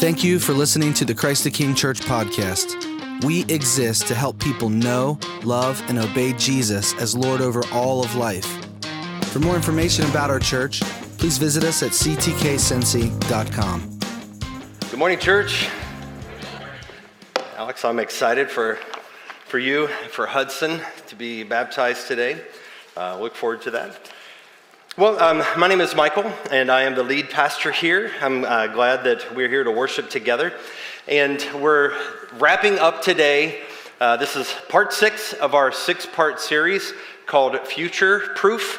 Thank you for listening to the Christ the King Church podcast. We exist to help people know, love, and obey Jesus as Lord over all of life. For more information about our church, please visit us at ctkcincy.com. Good morning, church. Alex, I'm excited for, for you, for Hudson to be baptized today. Uh, look forward to that. Well, um, my name is Michael, and I am the lead pastor here. I'm uh, glad that we're here to worship together. And we're wrapping up today. Uh, this is part six of our six part series called Future Proof,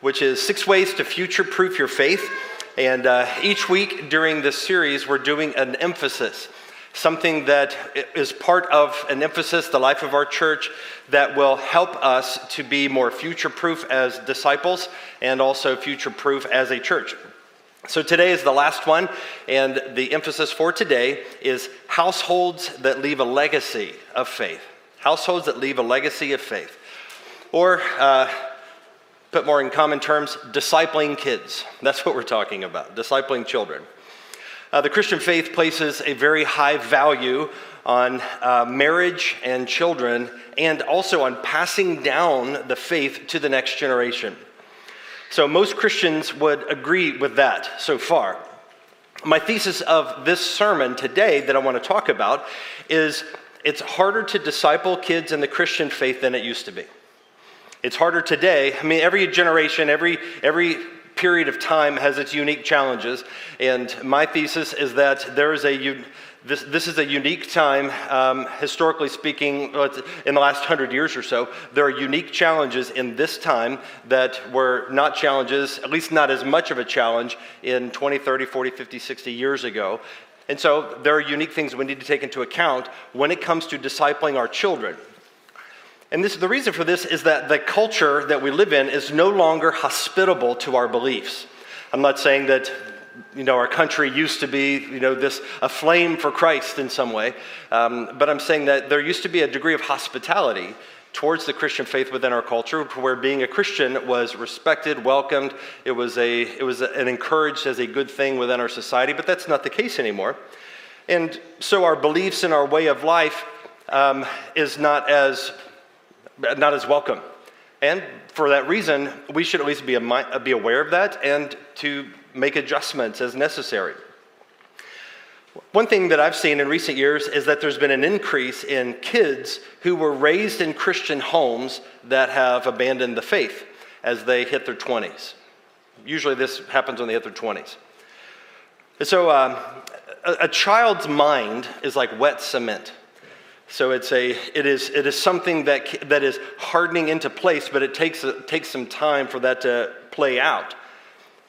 which is six ways to future proof your faith. And uh, each week during this series, we're doing an emphasis something that is part of an emphasis, the life of our church, that will help us to be more future proof as disciples and also future proof as a church. So today is the last one, and the emphasis for today is households that leave a legacy of faith. Households that leave a legacy of faith. Or, uh, put more in common terms, discipling kids. That's what we're talking about, discipling children. Uh, the Christian faith places a very high value on uh, marriage and children, and also on passing down the faith to the next generation. So, most Christians would agree with that so far. My thesis of this sermon today that I want to talk about is it's harder to disciple kids in the Christian faith than it used to be. It's harder today. I mean, every generation, every, every period of time has its unique challenges. And my thesis is that there is a this, this is a unique time, um, historically speaking, in the last hundred years or so. There are unique challenges in this time that were not challenges, at least not as much of a challenge, in 20, 30, 40, 50, 60 years ago. And so there are unique things we need to take into account when it comes to discipling our children. And this, the reason for this is that the culture that we live in is no longer hospitable to our beliefs. I'm not saying that you know our country used to be you know this a flame for Christ in some way, um, but I'm saying that there used to be a degree of hospitality towards the Christian faith within our culture, where being a Christian was respected, welcomed. It was a it was an encouraged as a good thing within our society, but that's not the case anymore. And so our beliefs and our way of life um, is not as not as welcome. And for that reason, we should at least be, be aware of that and to make adjustments as necessary. One thing that I've seen in recent years is that there's been an increase in kids who were raised in Christian homes that have abandoned the faith as they hit their 20s. Usually, this happens when they hit their 20s. so, um, a, a child's mind is like wet cement. So it's a, it is, it is something that, that is hardening into place, but it takes, it takes some time for that to play out.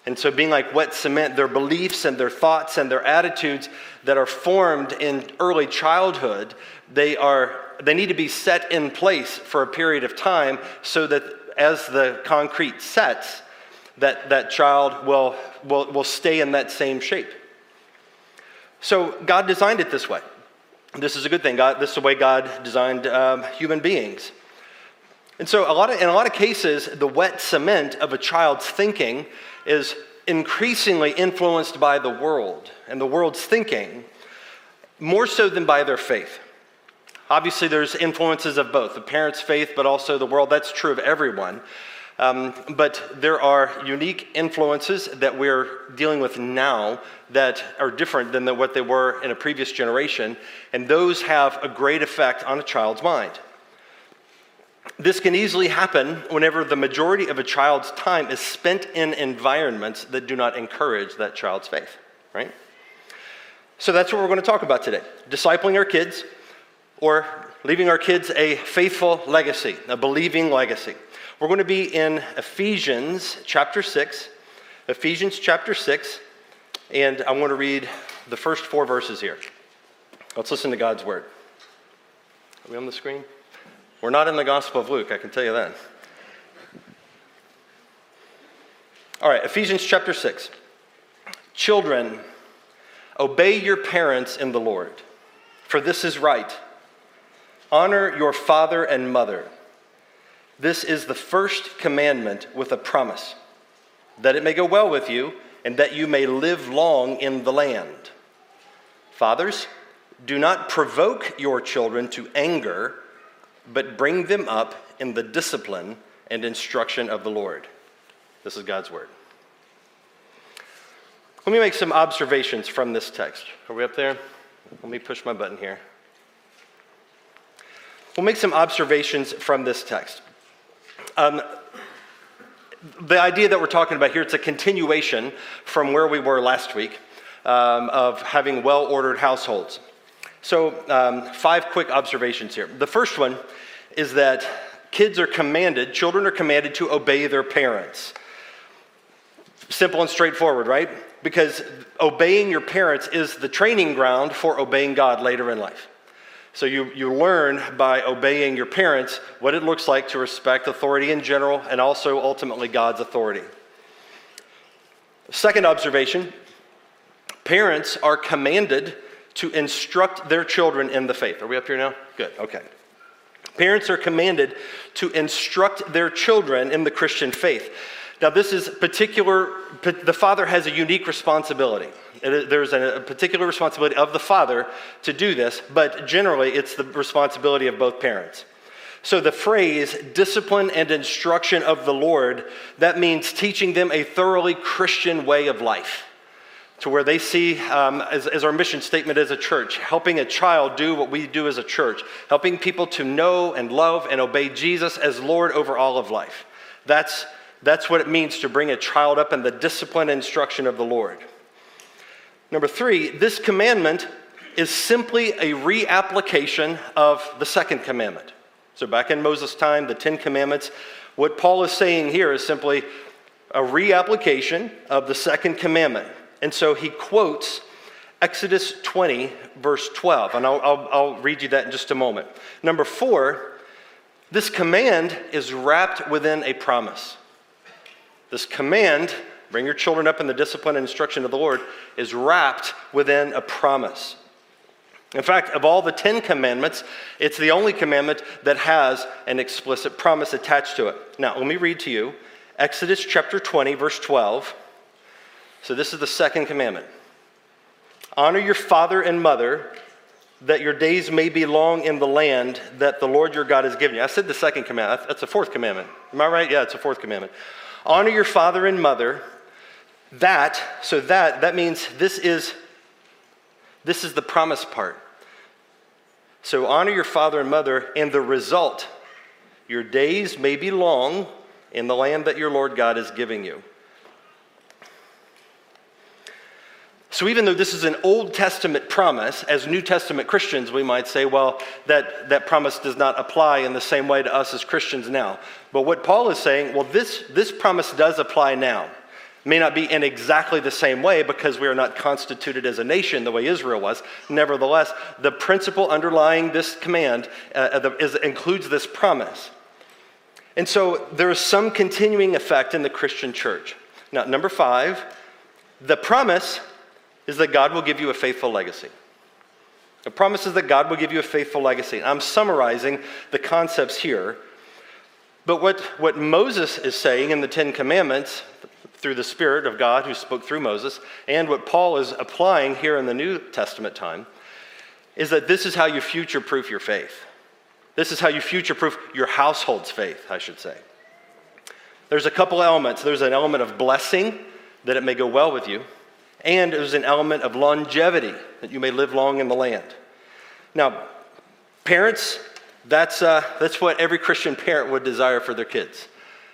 And so, being like wet cement, their beliefs and their thoughts and their attitudes that are formed in early childhood, they, are, they need to be set in place for a period of time so that as the concrete sets, that, that child will, will, will stay in that same shape. So, God designed it this way. This is a good thing. God, this is the way God designed um, human beings. And so, a lot of, in a lot of cases, the wet cement of a child's thinking is increasingly influenced by the world and the world's thinking more so than by their faith. Obviously, there's influences of both the parents' faith, but also the world. That's true of everyone. Um, but there are unique influences that we're dealing with now that are different than the, what they were in a previous generation, and those have a great effect on a child's mind. This can easily happen whenever the majority of a child's time is spent in environments that do not encourage that child's faith, right? So that's what we're going to talk about today discipling our kids or leaving our kids a faithful legacy, a believing legacy. We're going to be in Ephesians chapter 6. Ephesians chapter 6. And I want to read the first four verses here. Let's listen to God's word. Are we on the screen? We're not in the Gospel of Luke, I can tell you that. All right, Ephesians chapter 6. Children, obey your parents in the Lord, for this is right. Honor your father and mother this is the first commandment with a promise that it may go well with you and that you may live long in the land. Fathers, do not provoke your children to anger, but bring them up in the discipline and instruction of the Lord. This is God's word. Let me make some observations from this text. Are we up there? Let me push my button here. We'll make some observations from this text. Um, the idea that we're talking about here, it's a continuation from where we were last week um, of having well ordered households. So, um, five quick observations here. The first one is that kids are commanded, children are commanded to obey their parents. Simple and straightforward, right? Because obeying your parents is the training ground for obeying God later in life. So you, you learn by obeying your parents what it looks like to respect authority in general and also ultimately God's authority. Second observation parents are commanded to instruct their children in the faith. Are we up here now? Good, okay. Parents are commanded to instruct their children in the Christian faith. Now, this is particular, the father has a unique responsibility. There's a particular responsibility of the father to do this, but generally it's the responsibility of both parents. So the phrase discipline and instruction of the Lord, that means teaching them a thoroughly Christian way of life. To where they see, um, as, as our mission statement as a church, helping a child do what we do as a church, helping people to know and love and obey Jesus as Lord over all of life. That's that's what it means to bring a child up in the discipline and instruction of the Lord. Number three, this commandment is simply a reapplication of the second commandment. So, back in Moses' time, the Ten Commandments, what Paul is saying here is simply a reapplication of the second commandment. And so he quotes Exodus 20, verse 12. And I'll, I'll, I'll read you that in just a moment. Number four, this command is wrapped within a promise. This command, bring your children up in the discipline and instruction of the Lord, is wrapped within a promise. In fact, of all the Ten Commandments, it's the only commandment that has an explicit promise attached to it. Now, let me read to you Exodus chapter 20, verse 12. So, this is the second commandment Honor your father and mother, that your days may be long in the land that the Lord your God has given you. I said the second commandment. That's the fourth commandment. Am I right? Yeah, it's a fourth commandment. Honor your father and mother. That, so that, that means this is this is the promise part. So honor your father and mother, and the result, your days may be long in the land that your Lord God is giving you. So, even though this is an Old Testament promise, as New Testament Christians, we might say, well, that, that promise does not apply in the same way to us as Christians now. But what Paul is saying, well, this, this promise does apply now. May not be in exactly the same way because we are not constituted as a nation the way Israel was. Nevertheless, the principle underlying this command uh, is, includes this promise. And so there is some continuing effect in the Christian church. Now, number five, the promise is that God will give you a faithful legacy. The promise is that God will give you a faithful legacy. I'm summarizing the concepts here. But what, what Moses is saying in the Ten Commandments through the Spirit of God who spoke through Moses, and what Paul is applying here in the New Testament time, is that this is how you future proof your faith. This is how you future proof your household's faith, I should say. There's a couple elements. There's an element of blessing, that it may go well with you and there's an element of longevity, that you may live long in the land. Now, parents, that's, uh, that's what every Christian parent would desire for their kids.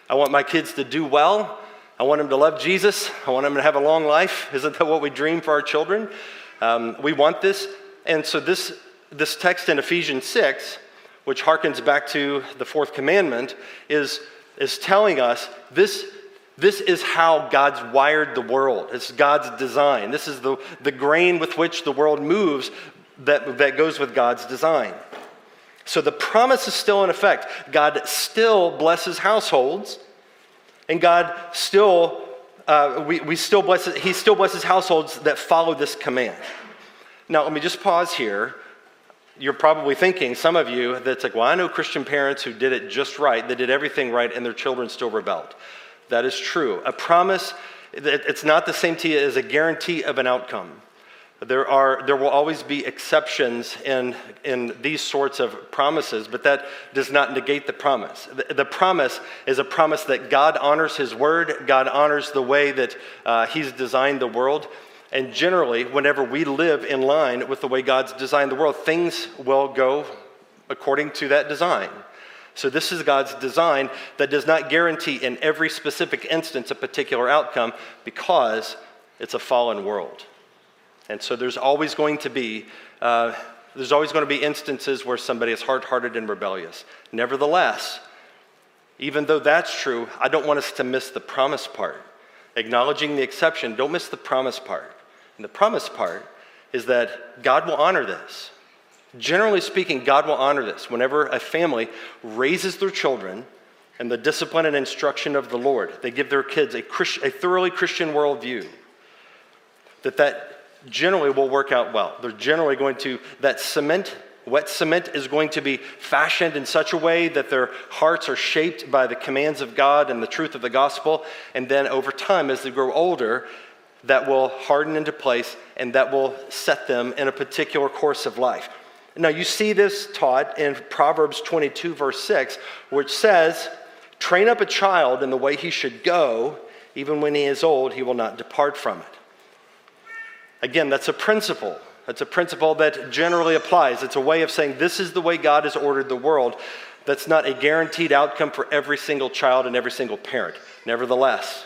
I want my kids to do well. I want them to love Jesus. I want them to have a long life. Isn't that what we dream for our children? Um, we want this. And so, this, this text in Ephesians 6, which harkens back to the fourth commandment, is, is telling us this this is how God's wired the world. It's God's design. This is the, the grain with which the world moves that, that goes with God's design. So the promise is still in effect. God still blesses households, and God still, uh, we, we still bless, He still blesses households that follow this command. Now, let me just pause here. You're probably thinking, some of you, that's like, well, I know Christian parents who did it just right. They did everything right, and their children still rebelled. That is true. A promise, it's not the same to you as a guarantee of an outcome. There, are, there will always be exceptions in, in these sorts of promises, but that does not negate the promise. The, the promise is a promise that God honors His word, God honors the way that uh, He's designed the world. And generally, whenever we live in line with the way God's designed the world, things will go according to that design. So, this is God's design that does not guarantee in every specific instance a particular outcome because it's a fallen world. And so there's always going to be uh, there's always going to be instances where somebody is hard-hearted and rebellious. Nevertheless, even though that's true, I don't want us to miss the promise part. Acknowledging the exception, don't miss the promise part. And the promise part is that God will honor this. Generally speaking, God will honor this. Whenever a family raises their children in the discipline and instruction of the Lord, they give their kids a, Christ, a thoroughly Christian worldview, that that generally will work out well. They're generally going to, that cement, wet cement is going to be fashioned in such a way that their hearts are shaped by the commands of God and the truth of the gospel. And then over time, as they grow older, that will harden into place and that will set them in a particular course of life. Now, you see this taught in Proverbs 22, verse 6, which says, Train up a child in the way he should go, even when he is old, he will not depart from it. Again, that's a principle. That's a principle that generally applies. It's a way of saying this is the way God has ordered the world. That's not a guaranteed outcome for every single child and every single parent. Nevertheless,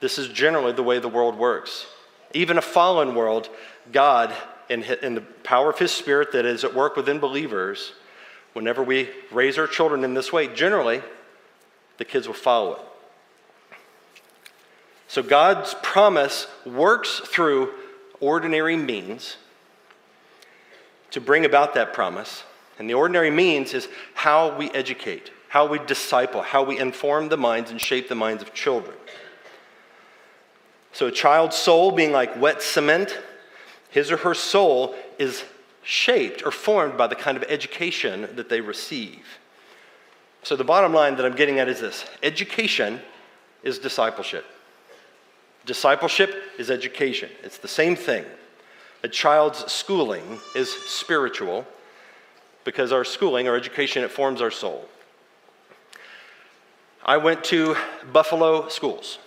this is generally the way the world works. Even a fallen world, God, in, in the power of His Spirit that is at work within believers, whenever we raise our children in this way, generally, the kids will follow it. So God's promise works through ordinary means to bring about that promise. And the ordinary means is how we educate, how we disciple, how we inform the minds and shape the minds of children. So, a child's soul being like wet cement, his or her soul is shaped or formed by the kind of education that they receive. So, the bottom line that I'm getting at is this education is discipleship. Discipleship is education, it's the same thing. A child's schooling is spiritual because our schooling, our education, it forms our soul. I went to Buffalo schools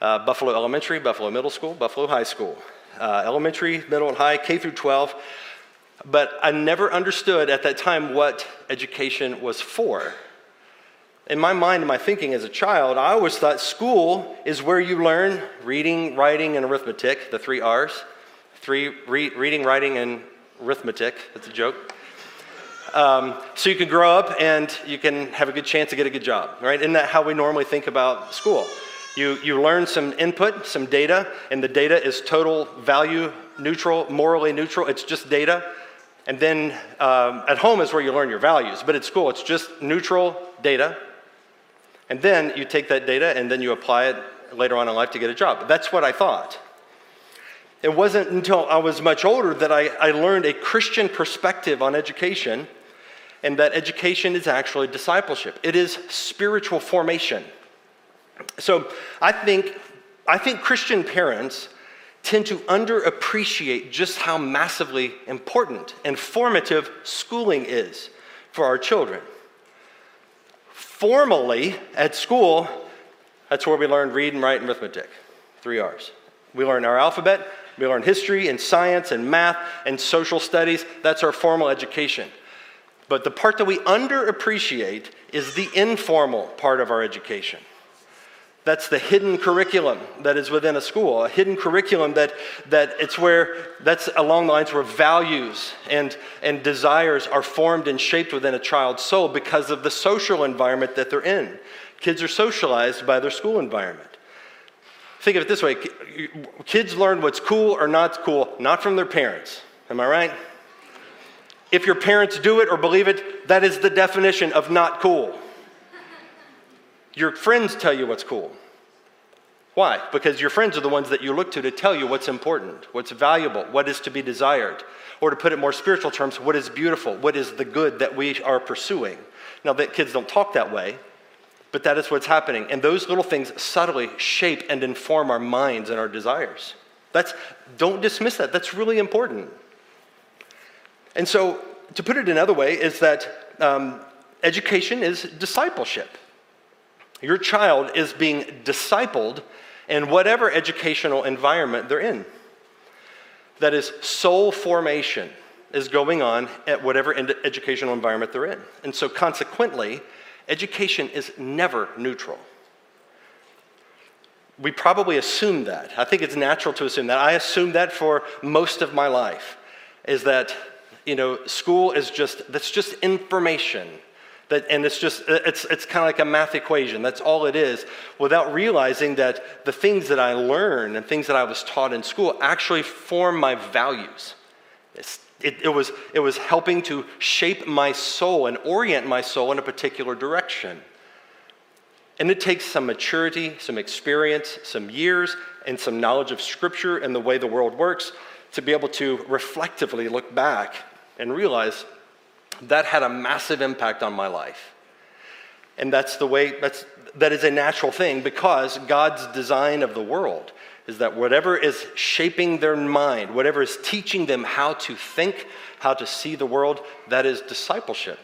uh, Buffalo Elementary, Buffalo Middle School, Buffalo High School, uh, elementary, middle, and high, K through 12. But I never understood at that time what education was for in my mind and my thinking as a child, I always thought school is where you learn reading, writing, and arithmetic, the three R's. Three, re- reading, writing, and arithmetic. That's a joke. Um, so you can grow up and you can have a good chance to get a good job, right? Isn't that how we normally think about school? You, you learn some input, some data, and the data is total value neutral, morally neutral. It's just data. And then um, at home is where you learn your values, but at school it's just neutral data and then you take that data and then you apply it later on in life to get a job. That's what I thought. It wasn't until I was much older that I, I learned a Christian perspective on education, and that education is actually discipleship. It is spiritual formation. So I think, I think Christian parents tend to underappreciate just how massively important and formative schooling is for our children formally at school, that's where we learn read and write and arithmetic. Three R's. We learn our alphabet, we learn history and science and math and social studies. That's our formal education. But the part that we underappreciate is the informal part of our education. That's the hidden curriculum that is within a school, a hidden curriculum that, that it's where, that's along the lines where values and, and desires are formed and shaped within a child's soul because of the social environment that they're in. Kids are socialized by their school environment. Think of it this way kids learn what's cool or not cool, not from their parents. Am I right? If your parents do it or believe it, that is the definition of not cool. Your friends tell you what's cool. Why? Because your friends are the ones that you look to to tell you what's important, what's valuable, what is to be desired. Or to put it more spiritual terms, what is beautiful, what is the good that we are pursuing. Now, that kids don't talk that way, but that is what's happening. And those little things subtly shape and inform our minds and our desires. That's, don't dismiss that. That's really important. And so, to put it another way, is that um, education is discipleship. Your child is being discipled in whatever educational environment they're in. That is, soul formation is going on at whatever educational environment they're in. And so, consequently, education is never neutral. We probably assume that. I think it's natural to assume that. I assumed that for most of my life, is that, you know, school is just, that's just information. That, and it's just, it's, it's kind of like a math equation. That's all it is, without realizing that the things that I learn and things that I was taught in school actually form my values. It, it, was, it was helping to shape my soul and orient my soul in a particular direction. And it takes some maturity, some experience, some years, and some knowledge of Scripture and the way the world works to be able to reflectively look back and realize that had a massive impact on my life. And that's the way, that's, that is a natural thing because God's design of the world is that whatever is shaping their mind, whatever is teaching them how to think, how to see the world, that is discipleship.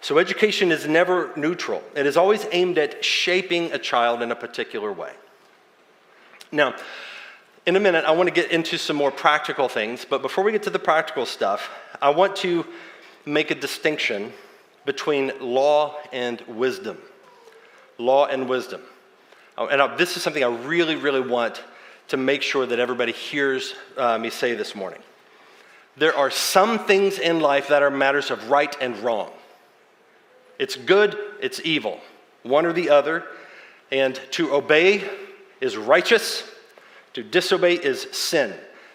So education is never neutral, it is always aimed at shaping a child in a particular way. Now, in a minute, I want to get into some more practical things, but before we get to the practical stuff, I want to make a distinction between law and wisdom. Law and wisdom. Oh, and this is something I really, really want to make sure that everybody hears uh, me say this morning. There are some things in life that are matters of right and wrong. It's good, it's evil, one or the other. And to obey is righteous, to disobey is sin.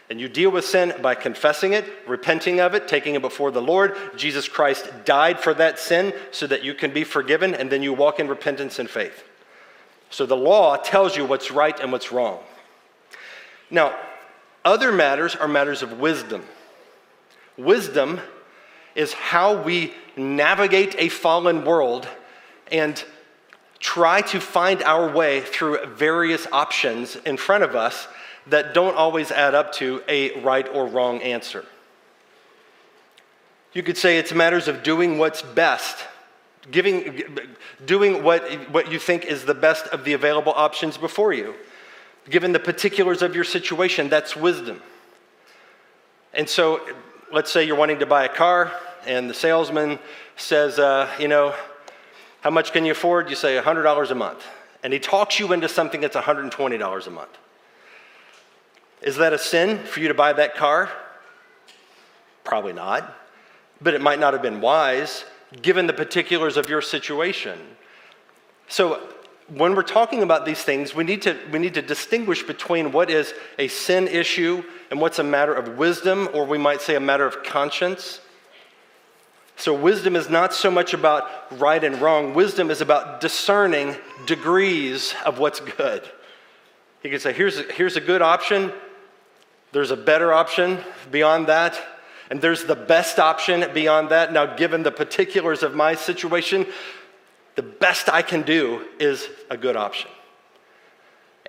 And you deal with sin by confessing it, repenting of it, taking it before the Lord. Jesus Christ died for that sin so that you can be forgiven, and then you walk in repentance and faith. So the law tells you what's right and what's wrong. Now, other matters are matters of wisdom. Wisdom is how we navigate a fallen world and try to find our way through various options in front of us that don't always add up to a right or wrong answer. You could say it's matters of doing what's best giving, doing what, what you think is the best of the available options before you. Given the particulars of your situation, that's wisdom. And so, let's say you're wanting to buy a car, and the salesman says, uh, you know, how much can you afford? You say $100 a month. And he talks you into something that's $120 a month. Is that a sin for you to buy that car? Probably not. But it might not have been wise given the particulars of your situation. So, when we're talking about these things, we need, to, we need to distinguish between what is a sin issue and what's a matter of wisdom, or we might say a matter of conscience. So, wisdom is not so much about right and wrong, wisdom is about discerning degrees of what's good. You can say, here's a, here's a good option, there's a better option beyond that, and there's the best option beyond that. Now, given the particulars of my situation, the best I can do is a good option.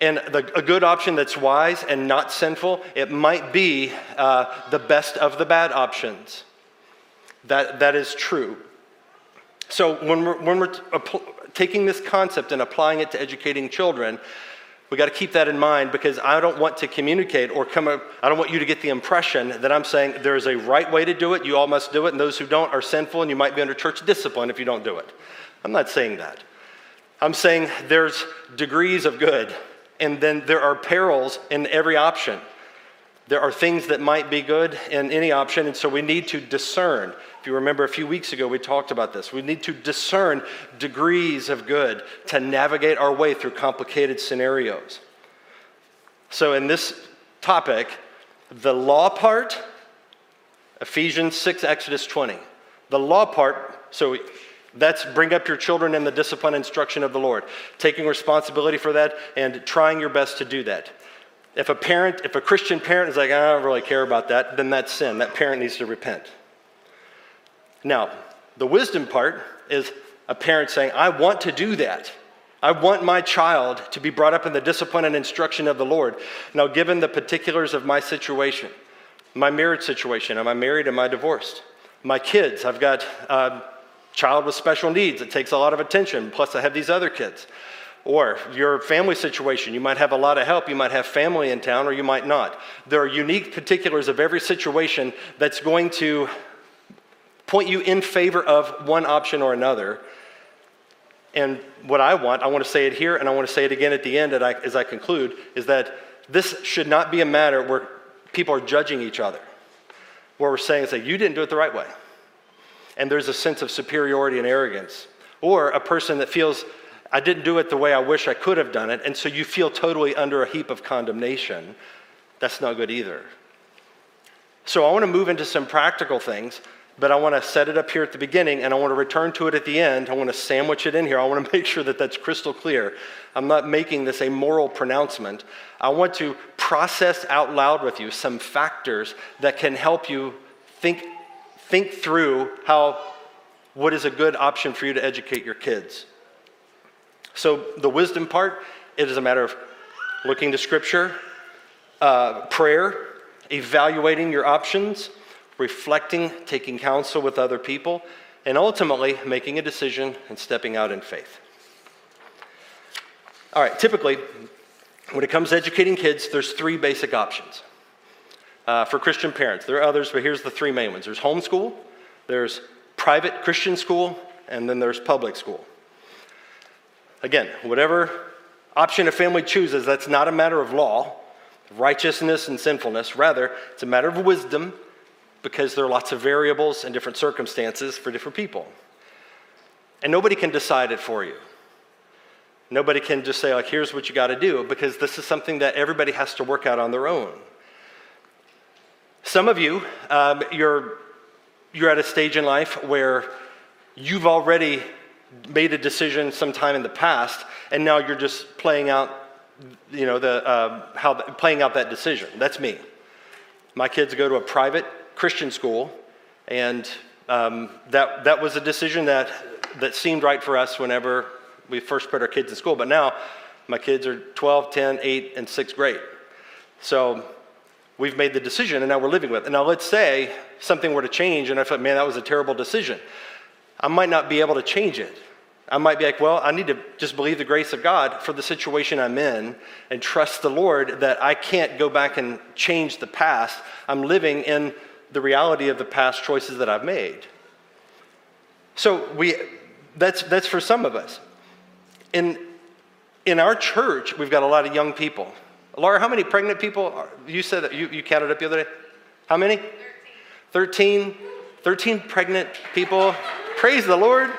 And the, a good option that's wise and not sinful, it might be uh, the best of the bad options. That, that is true. So when we're, when we're taking this concept and applying it to educating children, we got to keep that in mind because I don't want to communicate or come up, I don't want you to get the impression that I'm saying there is a right way to do it, you all must do it, and those who don't are sinful and you might be under church discipline if you don't do it. I'm not saying that. I'm saying there's degrees of good, and then there are perils in every option. There are things that might be good in any option, and so we need to discern. If you remember a few weeks ago, we talked about this. We need to discern degrees of good to navigate our way through complicated scenarios. So, in this topic, the law part, Ephesians 6, Exodus 20. The law part, so that's bring up your children in the discipline instruction of the Lord, taking responsibility for that and trying your best to do that. If a parent, if a Christian parent is like, I don't really care about that, then that's sin. That parent needs to repent. Now, the wisdom part is a parent saying, I want to do that. I want my child to be brought up in the discipline and instruction of the Lord. Now, given the particulars of my situation, my marriage situation, am I married? Am I divorced? My kids, I've got a child with special needs. It takes a lot of attention. Plus, I have these other kids. Or your family situation, you might have a lot of help, you might have family in town, or you might not. There are unique particulars of every situation that's going to point you in favor of one option or another. And what I want, I want to say it here and I want to say it again at the end as I conclude, is that this should not be a matter where people are judging each other, where we're saying, say, you didn't do it the right way. And there's a sense of superiority and arrogance. Or a person that feels, I didn't do it the way I wish I could have done it, and so you feel totally under a heap of condemnation. That's not good either. So I want to move into some practical things but I want to set it up here at the beginning and I want to return to it at the end. I want to sandwich it in here. I want to make sure that that's crystal clear. I'm not making this a moral pronouncement. I want to process out loud with you some factors that can help you think, think through how what is a good option for you to educate your kids. So, the wisdom part, it is a matter of looking to scripture, uh, prayer, evaluating your options reflecting, taking counsel with other people, and ultimately making a decision and stepping out in faith. All right, typically, when it comes to educating kids, there's three basic options uh, for Christian parents. There are others, but here's the three main ones there's homeschool, there's private Christian school, and then there's public school. Again, whatever option a family chooses, that's not a matter of law, righteousness, and sinfulness. Rather, it's a matter of wisdom because there are lots of variables and different circumstances for different people. And nobody can decide it for you. Nobody can just say, like, here's what you got to do, because this is something that everybody has to work out on their own. Some of you, um, you're, you're at a stage in life where you've already made a decision sometime in the past, and now you're just playing out, you know, the, uh, how, playing out that decision. That's me. My kids go to a private Christian school, and um, that, that was a decision that, that seemed right for us whenever we first put our kids in school. But now my kids are 12, 10, 8, and 6th grade. So we've made the decision and now we're living with it. Now let's say something were to change and I thought, man, that was a terrible decision. I might not be able to change it. I might be like, well, I need to just believe the grace of God for the situation I'm in and trust the Lord that I can't go back and change the past. I'm living in the reality of the past choices that I've made. So we, that's, that's for some of us. In, in our church, we've got a lot of young people. Laura, how many pregnant people? Are, you said that you, you counted up the other day. How many? 13. 13, 13 pregnant people. Praise the Lord.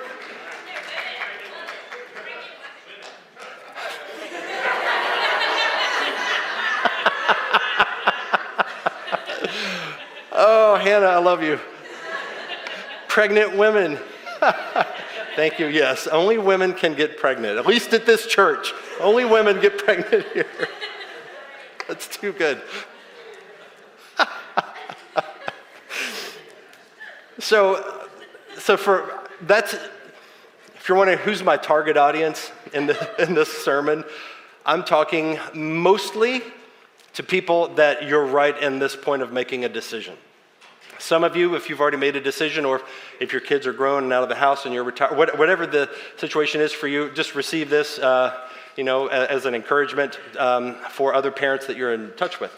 Oh, Hannah, I love you. pregnant women. Thank you. Yes, only women can get pregnant, at least at this church. Only women get pregnant here. That's too good. so, so for that's if you're wondering who's my target audience in, the, in this sermon, I'm talking mostly to people that you're right in this point of making a decision. Some of you, if you've already made a decision, or if your kids are grown and out of the house and you're retired, whatever the situation is for you, just receive this, uh, you know, as an encouragement um, for other parents that you're in touch with.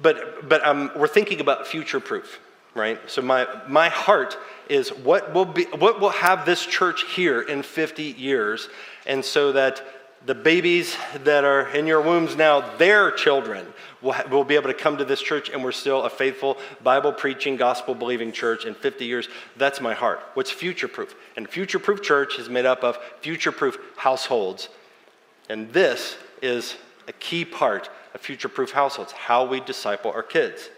But, but um, we're thinking about future proof, right? So my, my heart is what will, be, what will have this church here in 50 years, and so that the babies that are in your wombs now, their children will, will be able to come to this church and we're still a faithful, Bible preaching, gospel believing church in 50 years. That's my heart. What's future proof? And future proof church is made up of future proof households. And this is a key part of future proof households how we disciple our kids.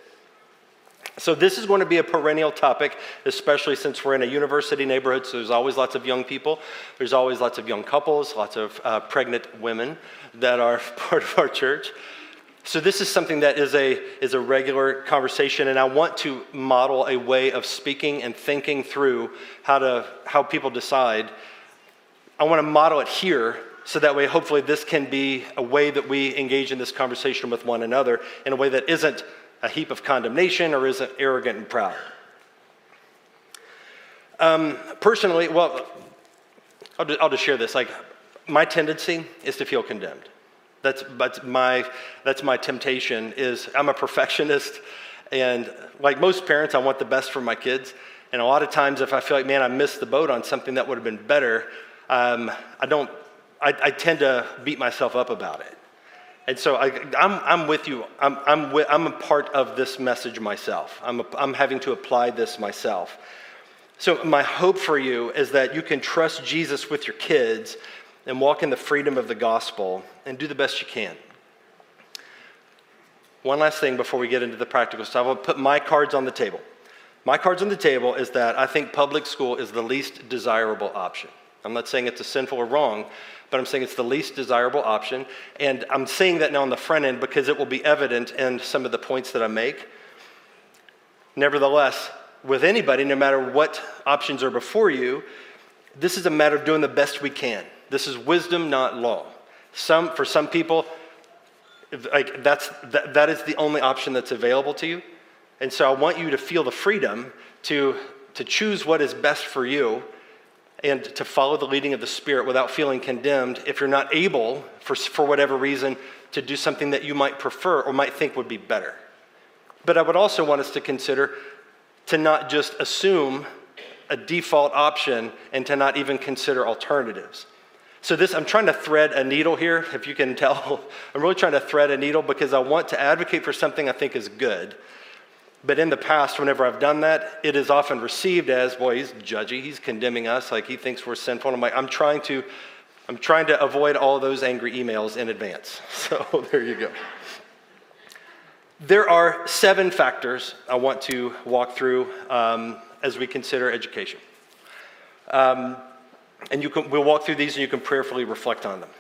So, this is going to be a perennial topic, especially since we're in a university neighborhood, so there's always lots of young people. There's always lots of young couples, lots of uh, pregnant women that are part of our church. So, this is something that is a, is a regular conversation, and I want to model a way of speaking and thinking through how, to, how people decide. I want to model it here so that way, hopefully, this can be a way that we engage in this conversation with one another in a way that isn't a heap of condemnation or isn't arrogant and proud. Um, personally, well, I'll just, I'll just share this. Like, my tendency is to feel condemned. That's, that's, my, that's my temptation is I'm a perfectionist and like most parents, I want the best for my kids. And a lot of times if I feel like, man, I missed the boat on something that would have been better, um, I don't, I, I, tend to beat myself up about it. And so I, am I'm, I'm with you. I'm, I'm, with, I'm a part of this message myself. I'm, a, I'm having to apply this myself. So, my hope for you is that you can trust Jesus with your kids and walk in the freedom of the gospel and do the best you can. One last thing before we get into the practical stuff. I'll put my cards on the table. My cards on the table is that I think public school is the least desirable option. I'm not saying it's a sinful or wrong, but I'm saying it's the least desirable option. And I'm saying that now on the front end because it will be evident in some of the points that I make. Nevertheless, with anybody, no matter what options are before you, this is a matter of doing the best we can. This is wisdom, not law. Some, for some people, like that's, that, that is the only option that's available to you. And so I want you to feel the freedom to, to choose what is best for you and to follow the leading of the Spirit without feeling condemned if you're not able, for, for whatever reason, to do something that you might prefer or might think would be better. But I would also want us to consider to not just assume a default option and to not even consider alternatives. So this I'm trying to thread a needle here, if you can tell. I'm really trying to thread a needle because I want to advocate for something I think is good. But in the past, whenever I've done that, it is often received as, boy, he's judgy, he's condemning us, like he thinks we're sinful. And I'm like, I'm trying to, I'm trying to avoid all those angry emails in advance. So there you go. There are seven factors I want to walk through um, as we consider education. Um, and you can, we'll walk through these and you can prayerfully reflect on them.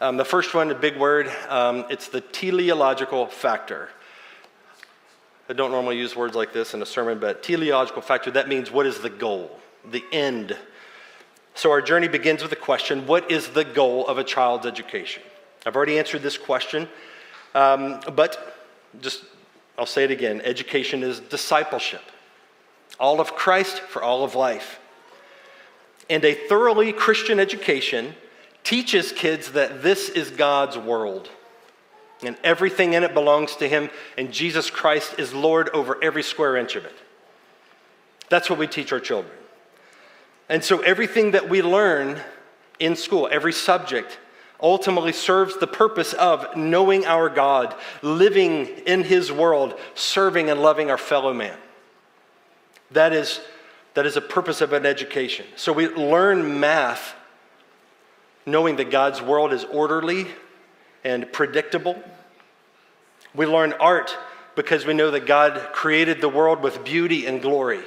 Um, the first one, a big word, um, it's the teleological factor. I don't normally use words like this in a sermon, but teleological factor, that means what is the goal, the end. So our journey begins with the question what is the goal of a child's education? I've already answered this question, um, but just I'll say it again education is discipleship. All of Christ for all of life. And a thoroughly Christian education teaches kids that this is God's world. And everything in it belongs to Him, and Jesus Christ is Lord over every square inch of it. That's what we teach our children. And so everything that we learn in school, every subject, ultimately serves the purpose of knowing our God, living in His world, serving and loving our fellow man. That is, that is a purpose of an education. So we learn math knowing that God's world is orderly and predictable. We learn art because we know that God created the world with beauty and glory.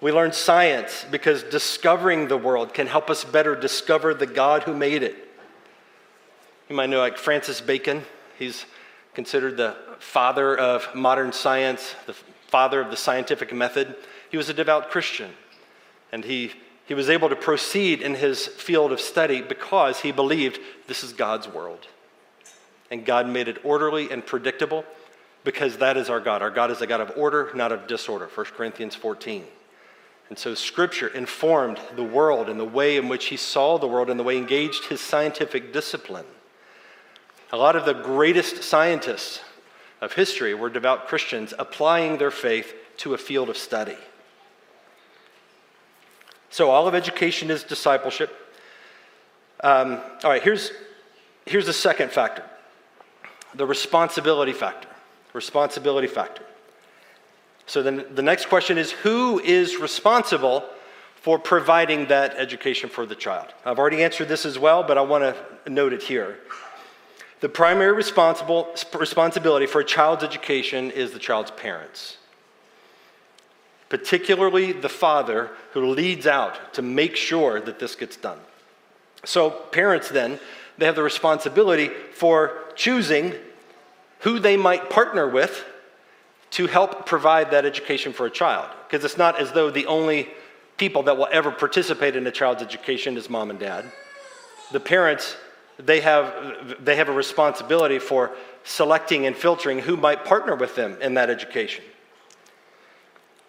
We learn science because discovering the world can help us better discover the God who made it. You might know, like Francis Bacon, he's considered the father of modern science, the father of the scientific method. He was a devout Christian, and he, he was able to proceed in his field of study because he believed this is God's world. And God made it orderly and predictable because that is our God. Our God is a God of order, not of disorder. 1 Corinthians 14. And so Scripture informed the world and the way in which he saw the world and the way he engaged his scientific discipline. A lot of the greatest scientists of history were devout Christians applying their faith to a field of study. So, all of education is discipleship. Um, all right, here's, here's the second factor the responsibility factor. Responsibility factor. So, then the next question is who is responsible for providing that education for the child? I've already answered this as well, but I want to note it here. The primary responsible, responsibility for a child's education is the child's parents, particularly the father who leads out to make sure that this gets done. So, parents then, they have the responsibility for choosing who they might partner with to help provide that education for a child. Because it's not as though the only people that will ever participate in a child's education is mom and dad. the parents, they have, they have a responsibility for selecting and filtering who might partner with them in that education.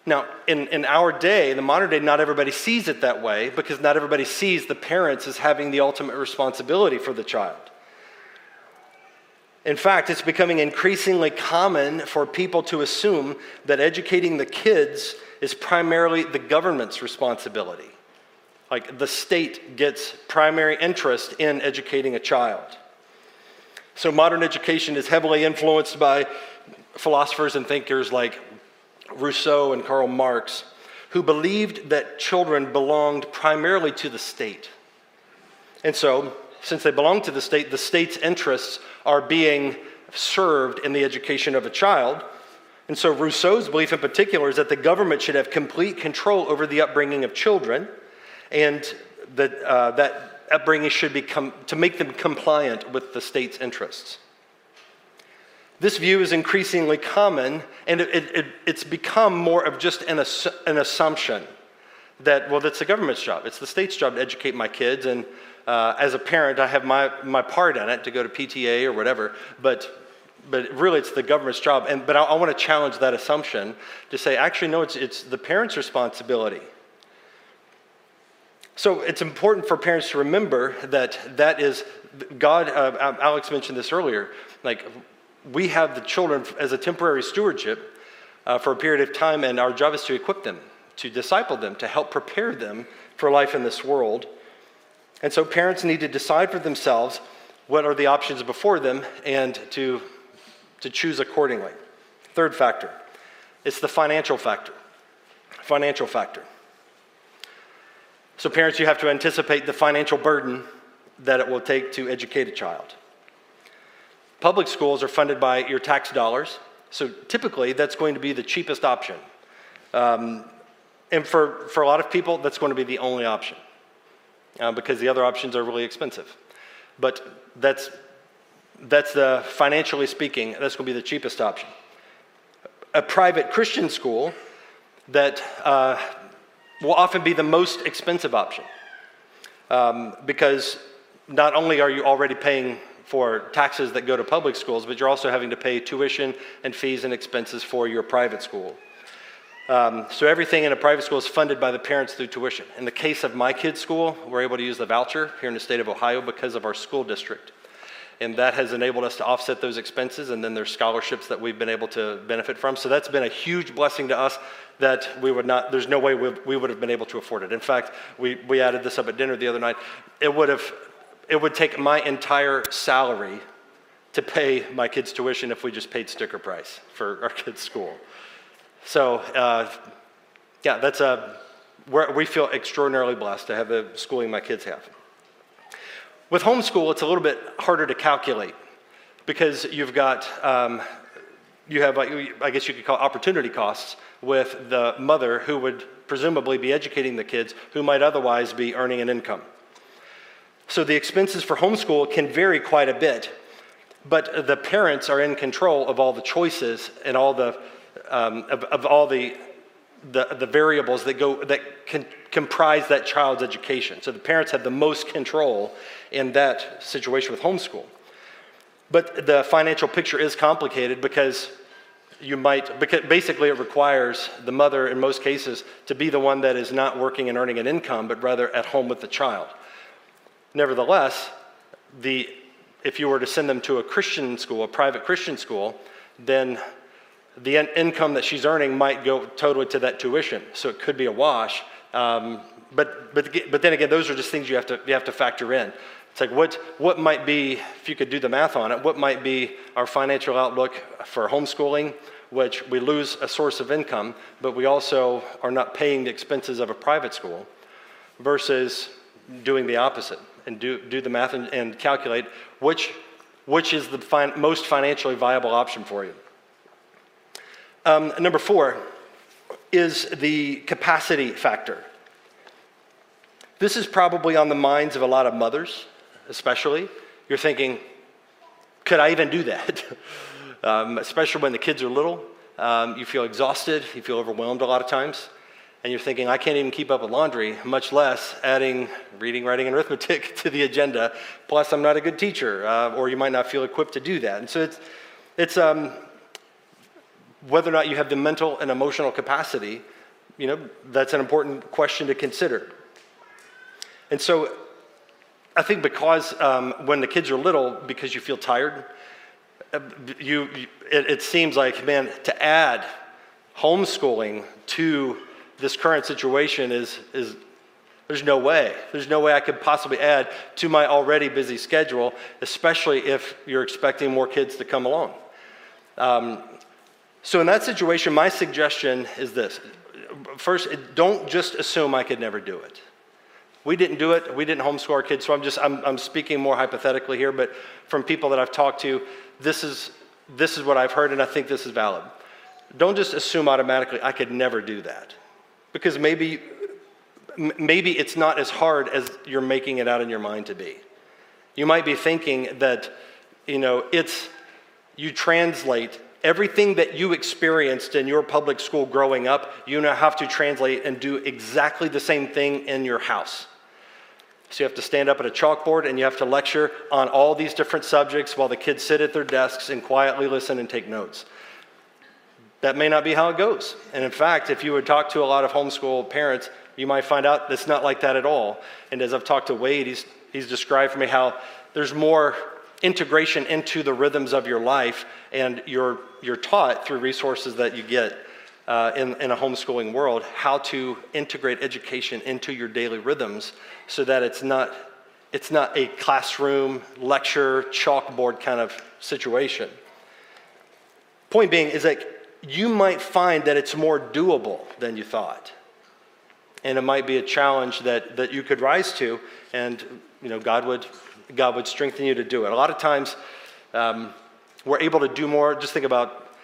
Now, in, in our day, the modern day, not everybody sees it that way because not everybody sees the parents as having the ultimate responsibility for the child. In fact, it's becoming increasingly common for people to assume that educating the kids is primarily the government's responsibility. Like the state gets primary interest in educating a child. So modern education is heavily influenced by philosophers and thinkers like Rousseau and Karl Marx, who believed that children belonged primarily to the state. And so, since they belong to the state, the state's interests are being served in the education of a child. And so, Rousseau's belief in particular is that the government should have complete control over the upbringing of children, and that, uh, that upbringing should be to make them compliant with the state's interests. This view is increasingly common, and it, it, it's become more of just an, an assumption that, well, that's the government's job. It's the state's job to educate my kids, and uh, as a parent, I have my, my part in it to go to PTA or whatever, but, but really it's the government's job. And, but I, I want to challenge that assumption to say, actually, no, it's, it's the parent's responsibility. So it's important for parents to remember that that is God. Uh, Alex mentioned this earlier. Like we have the children as a temporary stewardship uh, for a period of time, and our job is to equip them, to disciple them, to help prepare them for life in this world. And so parents need to decide for themselves what are the options before them and to, to choose accordingly. Third factor it's the financial factor. Financial factor. So, parents, you have to anticipate the financial burden that it will take to educate a child. Public schools are funded by your tax dollars, so typically that's going to be the cheapest option. Um, and for, for a lot of people, that's going to be the only option uh, because the other options are really expensive. But that's, that's the, financially speaking, that's going to be the cheapest option. A private Christian school that uh, will often be the most expensive option um, because not only are you already paying for taxes that go to public schools, but you're also having to pay tuition and fees and expenses for your private school. Um, so everything in a private school is funded by the parents through tuition. In the case of my kid's school, we're able to use the voucher here in the state of Ohio because of our school district. And that has enabled us to offset those expenses, and then there's scholarships that we've been able to benefit from. So that's been a huge blessing to us that we would not, there's no way we, we would have been able to afford it. In fact, we, we added this up at dinner the other night. It would have it would take my entire salary to pay my kids' tuition if we just paid sticker price for our kids' school. So, uh, yeah, that's a, we feel extraordinarily blessed to have the schooling my kids have. With homeschool, it's a little bit harder to calculate because you've got, um, you have, I guess you could call opportunity costs with the mother who would presumably be educating the kids who might otherwise be earning an income. So the expenses for homeschool can vary quite a bit, but the parents are in control of all the choices and all the um, of, of, all the, the, the variables that go that can comprise that child's education. So the parents have the most control in that situation with homeschool. But the financial picture is complicated because you might, because basically it requires the mother in most cases to be the one that is not working and earning an income, but rather at home with the child. Nevertheless, the, if you were to send them to a Christian school, a private Christian school, then the in- income that she's earning might go totally to that tuition. So it could be a wash. Um, but, but, but then again, those are just things you have to, you have to factor in. It's like what, what might be, if you could do the math on it, what might be our financial outlook for homeschooling, which we lose a source of income, but we also are not paying the expenses of a private school, versus doing the opposite and do, do the math and, and calculate which, which is the fin- most financially viable option for you. Um, number four is the capacity factor. This is probably on the minds of a lot of mothers, especially. You're thinking, could I even do that? um, especially when the kids are little. Um, you feel exhausted, you feel overwhelmed a lot of times. And you're thinking, I can't even keep up with laundry, much less adding reading, writing, and arithmetic to the agenda. Plus, I'm not a good teacher, uh, or you might not feel equipped to do that. And so it's, it's um, whether or not you have the mental and emotional capacity, you know, that's an important question to consider. And so I think because um, when the kids are little, because you feel tired, uh, you, you it, it seems like, man, to add homeschooling to this current situation is, is there's no way. There's no way I could possibly add to my already busy schedule, especially if you're expecting more kids to come along. Um, so, in that situation, my suggestion is this first, don't just assume I could never do it. We didn't do it. We didn't homeschool our kids. So I'm just I'm, I'm speaking more hypothetically here, but from people that I've talked to, this is this is what I've heard, and I think this is valid. Don't just assume automatically I could never do that, because maybe maybe it's not as hard as you're making it out in your mind to be. You might be thinking that you know it's you translate everything that you experienced in your public school growing up, you now have to translate and do exactly the same thing in your house. So you have to stand up at a chalkboard and you have to lecture on all these different subjects while the kids sit at their desks and quietly listen and take notes. That may not be how it goes. And in fact, if you would talk to a lot of homeschool parents, you might find out it's not like that at all. And as I've talked to Wade, he's, he's described for me how there's more integration into the rhythms of your life, and you're, you're taught through resources that you get uh, in, in a homeschooling world how to integrate education into your daily rhythms so that it's not, it's not a classroom, lecture, chalkboard kind of situation. Point being is that you might find that it's more doable than you thought. And it might be a challenge that, that you could rise to, and you know, God would God would strengthen you to do it. A lot of times, um, we're able to do more. Just think about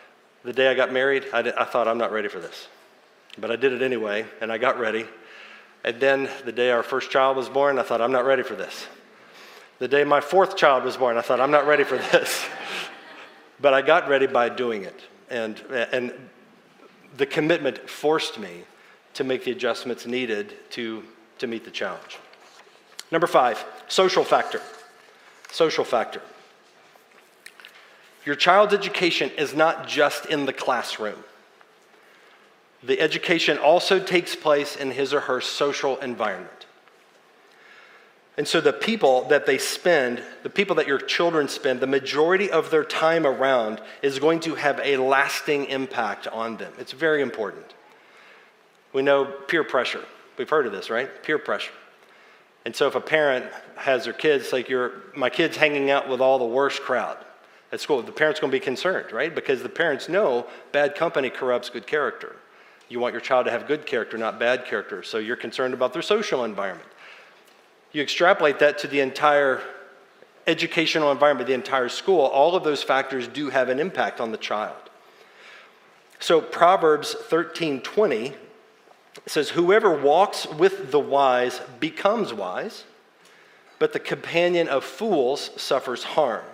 the day I got married. I, did, I thought, I'm not ready for this. But I did it anyway, and I got ready. And then the day our first child was born, I thought, I'm not ready for this. The day my fourth child was born, I thought, I'm not ready for this. but I got ready by doing it. And, and the commitment forced me to make the adjustments needed to, to meet the challenge. Number five, social factor social factor. Your child's education is not just in the classroom. The education also takes place in his or her social environment. And so the people that they spend, the people that your children spend, the majority of their time around is going to have a lasting impact on them. It's very important. We know peer pressure. We've heard of this, right? Peer pressure. And so if a parent has their kids, like your, my kid's hanging out with all the worst crowd at school, the parent's going to be concerned, right? Because the parents know bad company corrupts good character. You want your child to have good character, not bad character. So you're concerned about their social environment. You extrapolate that to the entire educational environment, the entire school, all of those factors do have an impact on the child. So Proverbs 13:20 it says, Whoever walks with the wise becomes wise, but the companion of fools suffers harm.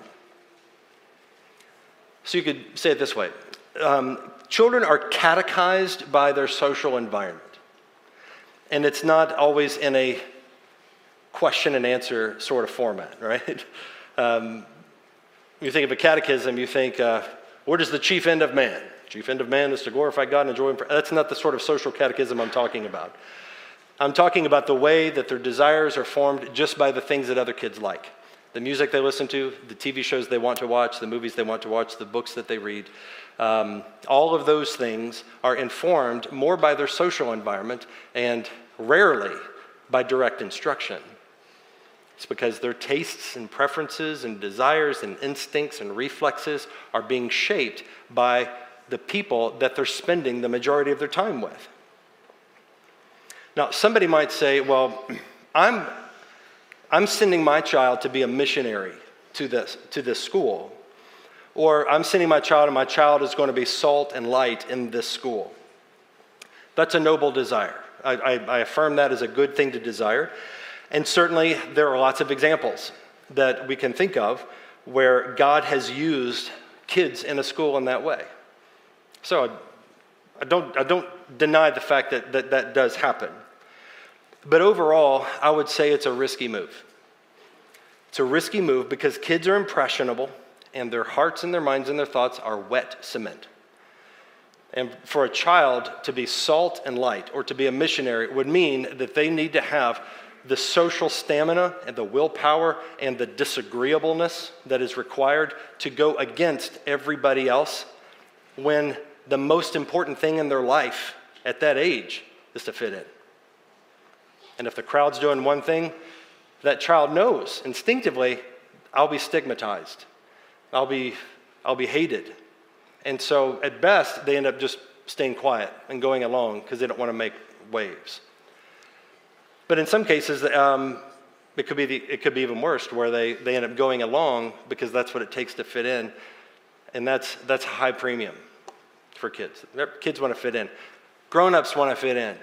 So you could say it this way um, Children are catechized by their social environment. And it's not always in a question and answer sort of format, right? Um, you think of a catechism, you think, uh, what is the chief end of man? Chief end of man is to glorify God and enjoy Him. That's not the sort of social catechism I'm talking about. I'm talking about the way that their desires are formed just by the things that other kids like the music they listen to, the TV shows they want to watch, the movies they want to watch, the books that they read. Um, all of those things are informed more by their social environment and rarely by direct instruction. It's because their tastes and preferences and desires and instincts and reflexes are being shaped by the people that they're spending the majority of their time with. Now, somebody might say, well, I'm, I'm sending my child to be a missionary to this, to this school. Or I'm sending my child, and my child is going to be salt and light in this school. That's a noble desire. I, I, I affirm that as a good thing to desire. And certainly, there are lots of examples that we can think of where God has used kids in a school in that way. So I don't, I don't deny the fact that, that that does happen. But overall, I would say it's a risky move. It's a risky move because kids are impressionable and their hearts and their minds and their thoughts are wet cement. And for a child to be salt and light or to be a missionary would mean that they need to have the social stamina and the willpower and the disagreeableness that is required to go against everybody else when the most important thing in their life at that age is to fit in. And if the crowd's doing one thing, that child knows instinctively, I'll be stigmatized. I'll be, I'll be hated. And so at best, they end up just staying quiet and going along because they don't want to make waves. But in some cases, um, it, could be the, it could be even worse, where they, they end up going along because that's what it takes to fit in. And that's, that's high premium for kids. Kids want to fit in. Grown ups want to fit in.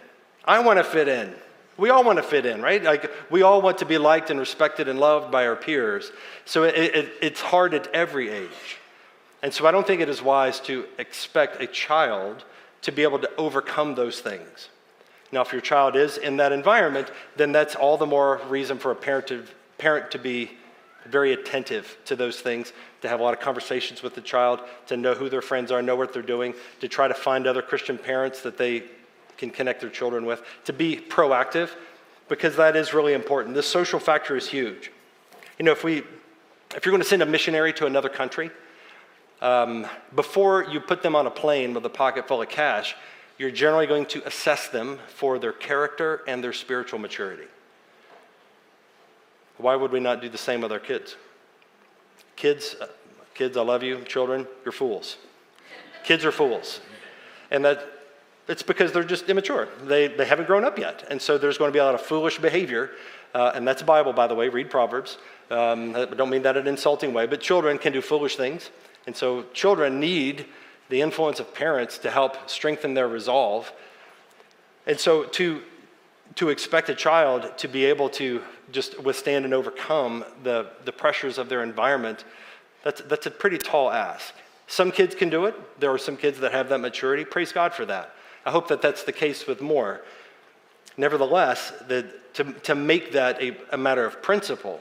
I want to fit in. We all want to fit in, right? Like we all want to be liked and respected and loved by our peers. So it, it, it's hard at every age. And so I don't think it is wise to expect a child to be able to overcome those things. Now, if your child is in that environment, then that's all the more reason for a parent to, parent to be very attentive to those things, to have a lot of conversations with the child, to know who their friends are, know what they're doing, to try to find other Christian parents that they can connect their children with, to be proactive, because that is really important. This social factor is huge. You know, if we, if you're going to send a missionary to another country, um, before you put them on a plane with a pocket full of cash, you're generally going to assess them for their character and their spiritual maturity. Why would we not do the same with our kids? Kids, uh, kids, I love you. Children, you're fools. kids are fools. And that it's because they're just immature. They, they haven't grown up yet. And so there's going to be a lot of foolish behavior. Uh, and that's Bible, by the way. Read Proverbs. Um, I don't mean that in an insulting way, but children can do foolish things. And so children need the influence of parents to help strengthen their resolve. And so to, to expect a child to be able to just withstand and overcome the, the pressures of their environment, that's, that's a pretty tall ask. Some kids can do it. There are some kids that have that maturity. Praise God for that. I hope that that's the case with more. Nevertheless, the, to, to make that a, a matter of principle,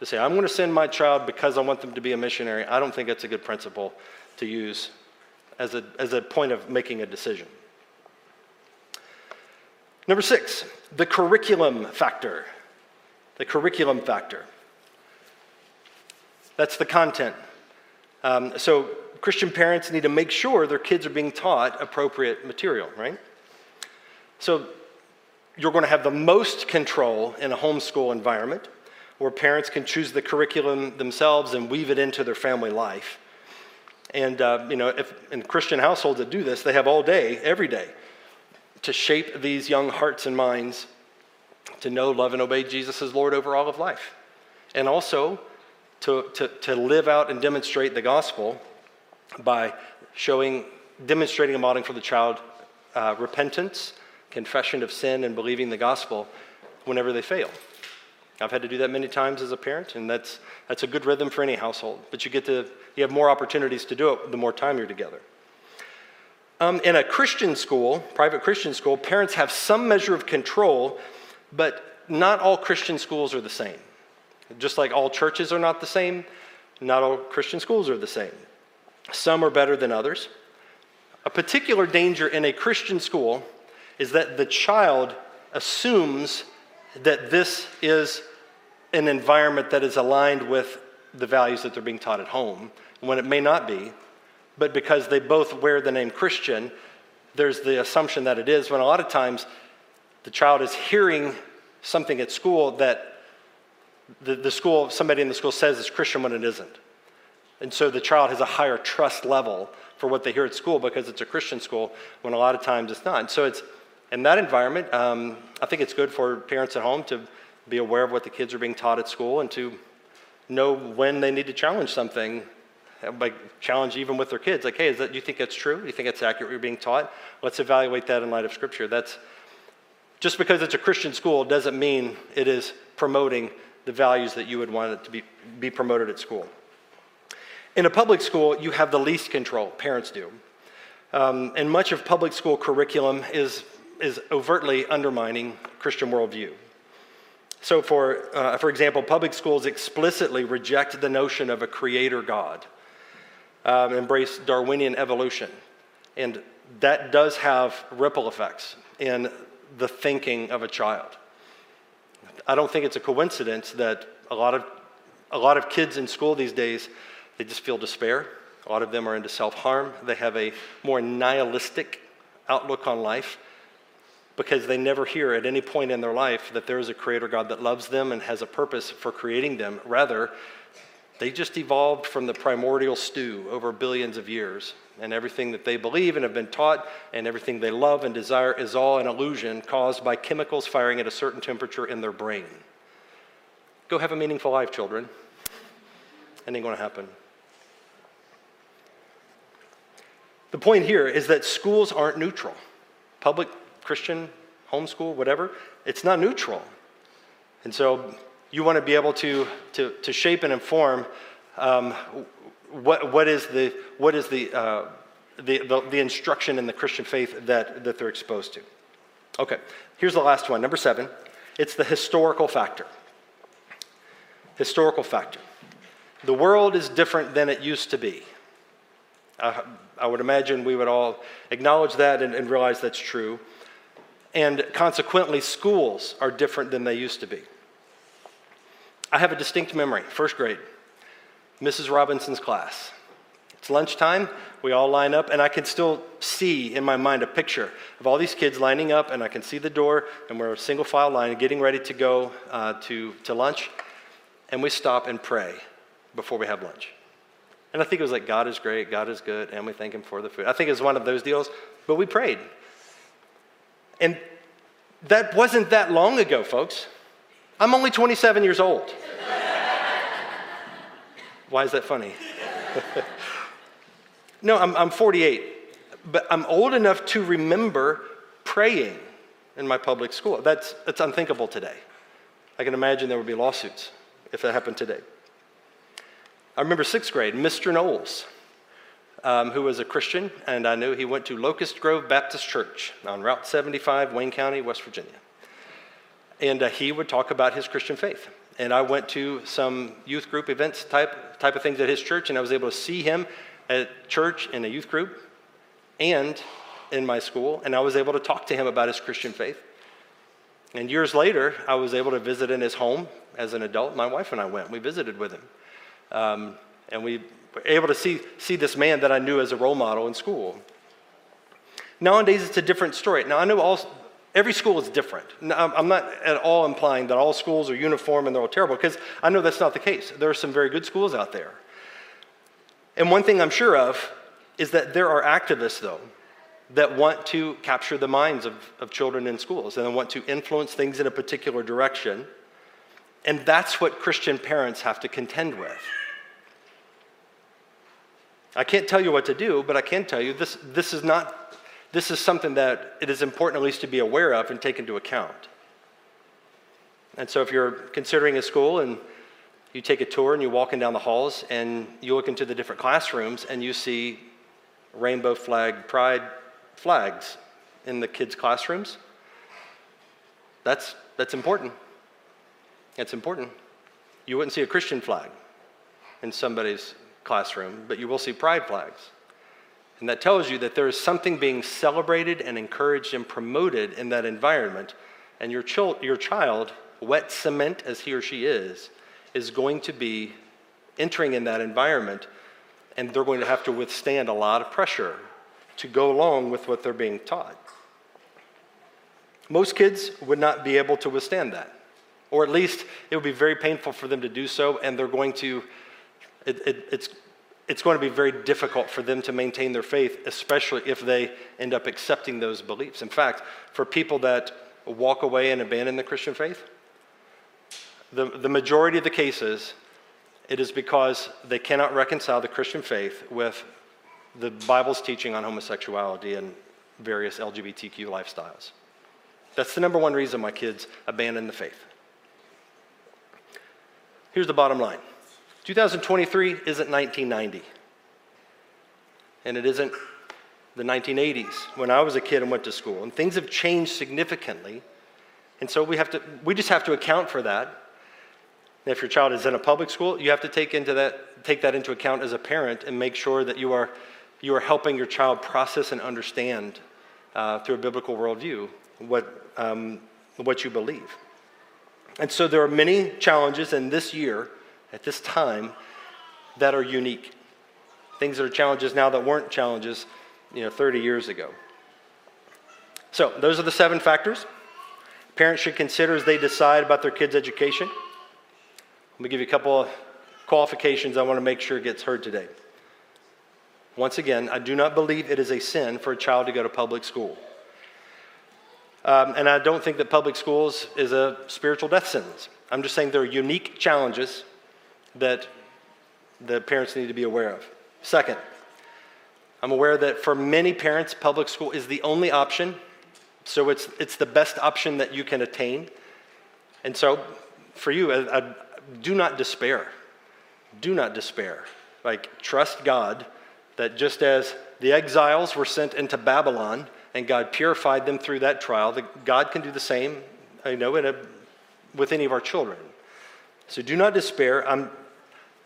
to say, I'm going to send my child because I want them to be a missionary, I don't think that's a good principle to use as a, as a point of making a decision. Number six, the curriculum factor. The curriculum factor. That's the content. Um, so, Christian parents need to make sure their kids are being taught appropriate material, right? So, you're going to have the most control in a homeschool environment where parents can choose the curriculum themselves and weave it into their family life. And, uh, you know, if in Christian households that do this, they have all day, every day, to shape these young hearts and minds to know, love, and obey Jesus as Lord over all of life. And also to, to, to live out and demonstrate the gospel by showing, demonstrating and modeling for the child uh, repentance, confession of sin, and believing the gospel whenever they fail. I've had to do that many times as a parent, and that's, that's a good rhythm for any household. But you get to, you have more opportunities to do it the more time you're together. Um, in a Christian school, private Christian school, parents have some measure of control, but not all Christian schools are the same. Just like all churches are not the same, not all Christian schools are the same. Some are better than others. A particular danger in a Christian school is that the child assumes that this is an environment that is aligned with the values that they're being taught at home, when it may not be. But because they both wear the name Christian, there's the assumption that it is, when a lot of times the child is hearing something at school that the, the school, somebody in the school says is Christian when it isn't. And so the child has a higher trust level for what they hear at school because it's a Christian school when a lot of times it's not. And so it's in that environment, um, I think it's good for parents at home to be aware of what the kids are being taught at school and to know when they need to challenge something like challenge even with their kids like hey is that you think that's true? Do you think that's accurate what you're being taught? Let's evaluate that in light of scripture. That's just because it's a christian school doesn't mean it is promoting the values that you would want it to be, be promoted at school. In a public school you have the least control parents do. Um, and much of public school curriculum is, is overtly undermining Christian worldview. So, for, uh, for example, public schools explicitly reject the notion of a creator God, um, embrace Darwinian evolution. And that does have ripple effects in the thinking of a child. I don't think it's a coincidence that a lot of, a lot of kids in school these days, they just feel despair. A lot of them are into self harm. They have a more nihilistic outlook on life because they never hear at any point in their life that there is a creator God that loves them and has a purpose for creating them. Rather, they just evolved from the primordial stew over billions of years. And everything that they believe and have been taught and everything they love and desire is all an illusion caused by chemicals firing at a certain temperature in their brain. Go have a meaningful life, children. It ain't to happen. The point here is that schools aren't neutral. Public, Christian, homeschool, whatever, it's not neutral. And so you want to be able to, to, to shape and inform um, what, what is the, what is the, uh, the, the, the, instruction in the Christian faith that, that they're exposed to. Okay, here's the last one, number seven. It's the historical factor. Historical factor. The world is different than it used to be. Uh, I would imagine we would all acknowledge that and, and realize that's true. And consequently, schools are different than they used to be. I have a distinct memory, first grade, Mrs. Robinson's class. It's lunchtime, we all line up, and I can still see in my mind a picture of all these kids lining up, and I can see the door, and we're a single file line getting ready to go uh, to, to lunch, and we stop and pray before we have lunch. And I think it was like, God is great, God is good, and we thank Him for the food. I think it was one of those deals, but we prayed. And that wasn't that long ago, folks. I'm only 27 years old. Why is that funny? no, I'm, I'm 48, but I'm old enough to remember praying in my public school. That's, that's unthinkable today. I can imagine there would be lawsuits if that happened today. I remember sixth grade, Mr. Knowles, um, who was a Christian, and I knew he went to Locust Grove Baptist Church on Route 75, Wayne County, West Virginia. And uh, he would talk about his Christian faith. And I went to some youth group events type, type of things at his church, and I was able to see him at church in a youth group and in my school, and I was able to talk to him about his Christian faith. And years later, I was able to visit in his home as an adult. My wife and I went. We visited with him. Um, and we able to see, see this man that I knew as a role model in school. Nowadays, it's a different story. Now, I know all, Every school is different. I'm not at all implying that all schools are uniform and they're all terrible, because I know that's not the case. There are some very good schools out there. And one thing I'm sure of is that there are activists, though, that want to capture the minds of, of children in schools and want to influence things in a particular direction. And that's what Christian parents have to contend with. I can't tell you what to do, but I can tell you this, this is not this is something that it is important at least to be aware of and take into account. And so if you're considering a school and you take a tour and you're walking down the halls and you look into the different classrooms and you see rainbow flag pride flags in the kids' classrooms, that's, that's important. That's important. You wouldn't see a Christian flag in somebody's classroom, but you will see pride flags. And that tells you that there is something being celebrated and encouraged and promoted in that environment. And your, chil- your child, wet cement as he or she is, is going to be entering in that environment, and they're going to have to withstand a lot of pressure to go along with what they're being taught. Most kids would not be able to withstand that, or at least it would be very painful for them to do so, and they're going to, it, it, it's it's going to be very difficult for them to maintain their faith, especially if they end up accepting those beliefs. In fact, for people that walk away and abandon the Christian faith, the, the majority of the cases, it is because they cannot reconcile the Christian faith with the Bible's teaching on homosexuality and various LGBTQ lifestyles. That's the number one reason my kids abandon the faith. Here's the bottom line 2023 isn't 1990. And it isn't the 1980s, when I was a kid and went to school. And things have changed significantly. And so we, have to, we just have to account for that. And if your child is in a public school, you have to take, into that, take that into account as a parent and make sure that you are, you are helping your child process and understand uh, through a biblical worldview what, um, what you believe. And so there are many challenges in this year, at this time, that are unique. Things that are challenges now that weren't challenges, you know, 30 years ago. So those are the seven factors parents should consider as they decide about their kids' education. Let me give you a couple of qualifications I want to make sure gets heard today. Once again, I do not believe it is a sin for a child to go to public school. Um, and I don't think that public schools is a spiritual death sentence. I'm just saying there are unique challenges that the parents need to be aware of. Second, I'm aware that for many parents, public school is the only option. So it's, it's the best option that you can attain. And so for you, I, I, do not despair. Do not despair. Like, trust God that just as the exiles were sent into Babylon and God purified them through that trial, that God can do the same, I know, a, with any of our children. So do not despair. I'm,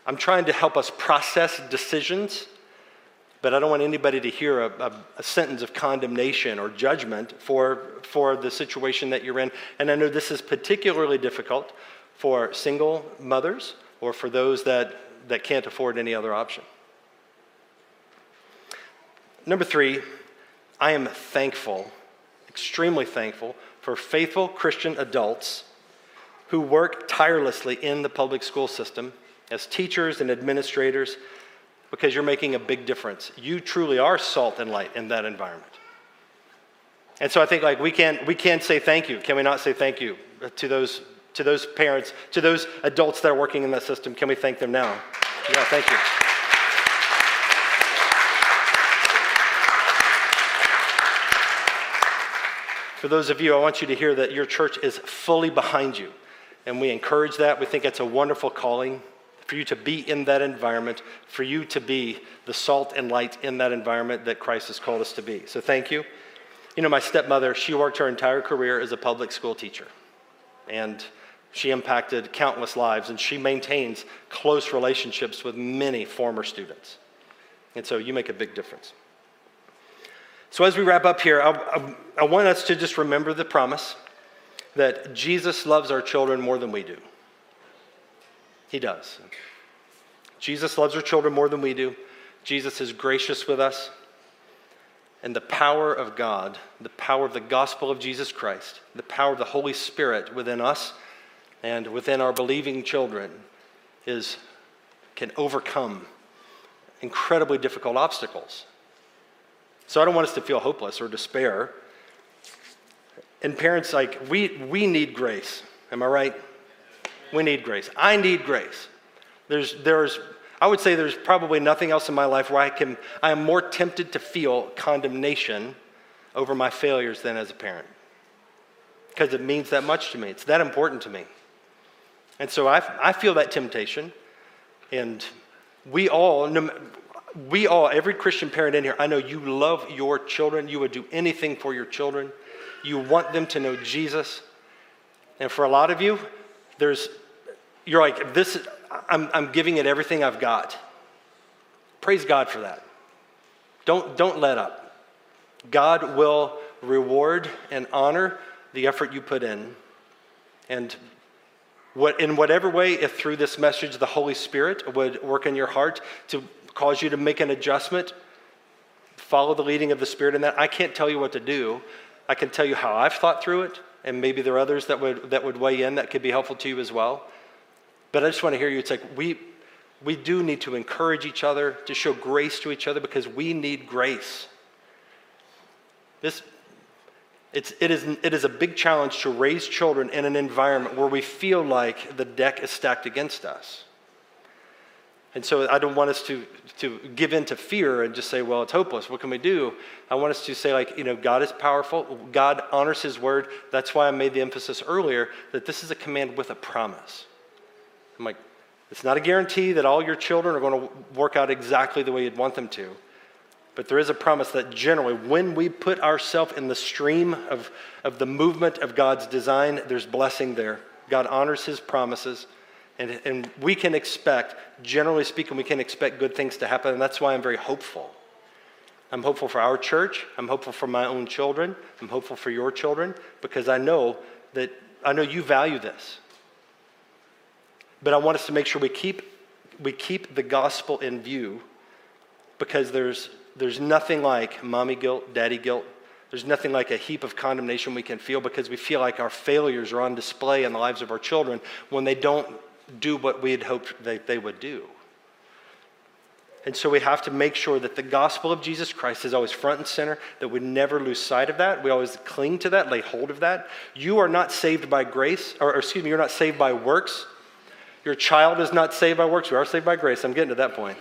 I'm trying to help us process decisions, but I don't want anybody to hear a, a, a, sentence of condemnation or judgment for, for the situation that you're in. And I know this is particularly difficult for single mothers or for those that, that can't afford any other option. Number three, I am thankful, extremely thankful, for faithful Christian adults who work tirelessly in the public school system as teachers and administrators because you're making a big difference. You truly are salt and light in that environment. And so I think like we can we can say thank you. Can we not say thank you to those to those parents, to those adults that are working in that system? Can we thank them now? Yeah, thank you. For those of you, I want you to hear that your church is fully behind you. And we encourage that. We think it's a wonderful calling for you to be in that environment, for you to be the salt and light in that environment that Christ has called us to be. So thank you. You know, my stepmother, she worked her entire career as a public school teacher. And she impacted countless lives, and she maintains close relationships with many former students. And so you make a big difference. So, as we wrap up here, I, I, I want us to just remember the promise that Jesus loves our children more than we do. He does. Jesus loves our children more than we do. Jesus is gracious with us. And the power of God, the power of the gospel of Jesus Christ, the power of the Holy Spirit within us and within our believing children is can overcome incredibly difficult obstacles. So I don't want us to feel hopeless or despair. And parents like we we need grace. Am I right? We need grace. I need grace. There's, there's, I would say there's probably nothing else in my life where I can, I am more tempted to feel condemnation over my failures than as a parent. Because it means that much to me. It's that important to me. And so I, I feel that temptation. And we all, we all, every Christian parent in here, I know you love your children. You would do anything for your children. You want them to know Jesus. And for a lot of you, there's you're like, this, I'm, I'm giving it everything I've got. Praise God for that. Don't, don't let up. God will reward and honor the effort you put in. And what, in whatever way, if through this message the Holy Spirit would work in your heart to cause you to make an adjustment, follow the leading of the Spirit in that. I can't tell you what to do. I can tell you how I've thought through it, and maybe there are others that would, that would weigh in that could be helpful to you as well. But I just want to hear you. It's like we, we do need to encourage each other, to show grace to each other because we need grace. This, it's, it, is, it is a big challenge to raise children in an environment where we feel like the deck is stacked against us. And so I don't want us to, to give in to fear and just say, well, it's hopeless. What can we do? I want us to say, like, you know, God is powerful. God honors his word. That's why I made the emphasis earlier that this is a command with a promise. I'm like, it's not a guarantee that all your children are going to work out exactly the way you'd want them to. But there is a promise that generally, when we put ourselves in the stream of, of the movement of God's design, there's blessing there. God honors his promises. And, and we can expect, generally speaking, we can expect good things to happen. And that's why I'm very hopeful. I'm hopeful for our church. I'm hopeful for my own children. I'm hopeful for your children because I know that I know you value this. But I want us to make sure we keep, we keep the gospel in view because there's, there's nothing like mommy guilt, daddy guilt. There's nothing like a heap of condemnation we can feel because we feel like our failures are on display in the lives of our children when they don't do what we had hoped they, they would do. And so we have to make sure that the gospel of Jesus Christ is always front and center, that we never lose sight of that. We always cling to that, lay hold of that. You are not saved by grace, or, or excuse me, you're not saved by works. Your child is not saved by works. We are saved by grace. I'm getting to that point.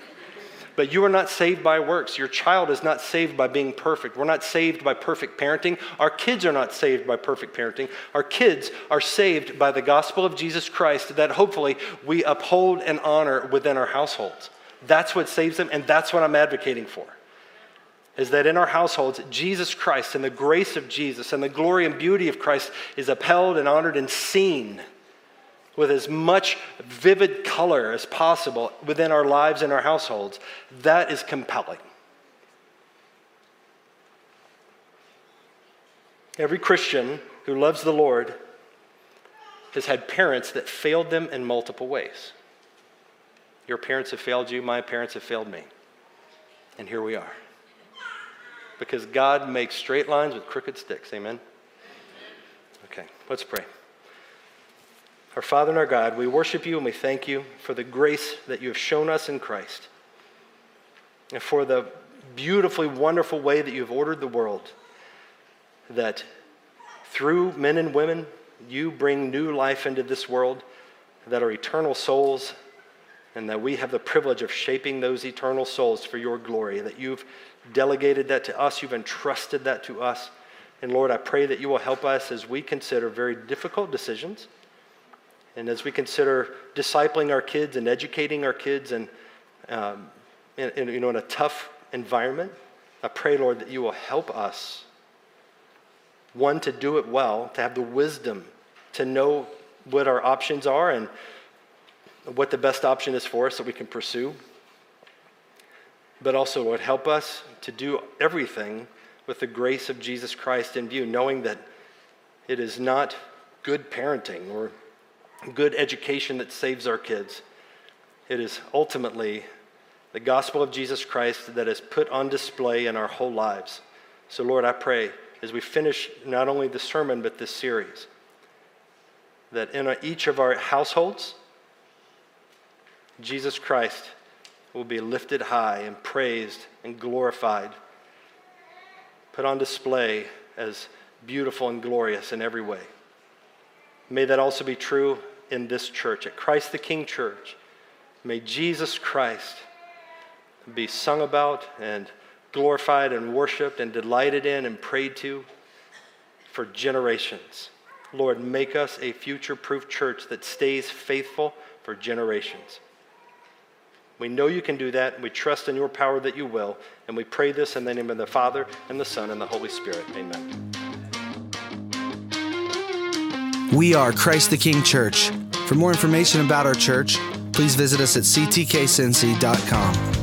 But you are not saved by works. Your child is not saved by being perfect. We're not saved by perfect parenting. Our kids are not saved by perfect parenting. Our kids are saved by the gospel of Jesus Christ that hopefully we uphold and honor within our households. That's what saves them, and that's what I'm advocating for. Is that in our households, Jesus Christ and the grace of Jesus and the glory and beauty of Christ is upheld and honored and seen with as much vivid color as possible within our lives and our households, that is compelling. Every Christian who loves the Lord has had parents that failed them in multiple ways. Your parents have failed you, my parents have failed me. And here we are. Because God makes straight lines with crooked sticks. Amen? Okay, let's pray. Our Father and our God, we worship you and we thank you for the grace that you have shown us in Christ and for the beautifully wonderful way that you have ordered the world. That through men and women, you bring new life into this world that are eternal souls, and that we have the privilege of shaping those eternal souls for your glory. That you've delegated that to us, you've entrusted that to us. And Lord, I pray that you will help us as we consider very difficult decisions and as we consider discipling our kids and educating our kids and, um, in, in, you know, in a tough environment, I pray, Lord, that you will help us. One, to do it well, to have the wisdom to know what our options are and what the best option is for us that we can pursue. But also, Lord, help us to do everything with the grace of Jesus Christ in view, knowing that it is not good parenting or good education that saves our kids. It is ultimately the gospel of Jesus Christ that is put on display in our whole lives. So, Lord, I pray as we finish not only the sermon but this series, that in each of our households, Jesus Christ will be lifted high and praised and glorified, put on display as beautiful and glorious in every way. May that also be true in this church, at Christ the King Church. May Jesus Christ be sung about and glorified and worshiped and delighted in and prayed to for generations. Lord, make us a future proof church that stays faithful for generations. We know you can do that. and We trust in your power that you will. And we pray this in the name of the Father, and the Son, and the Holy Spirit. Amen. We are Christ the King Church. For more information about our church, please visit us at ctkcincy.com.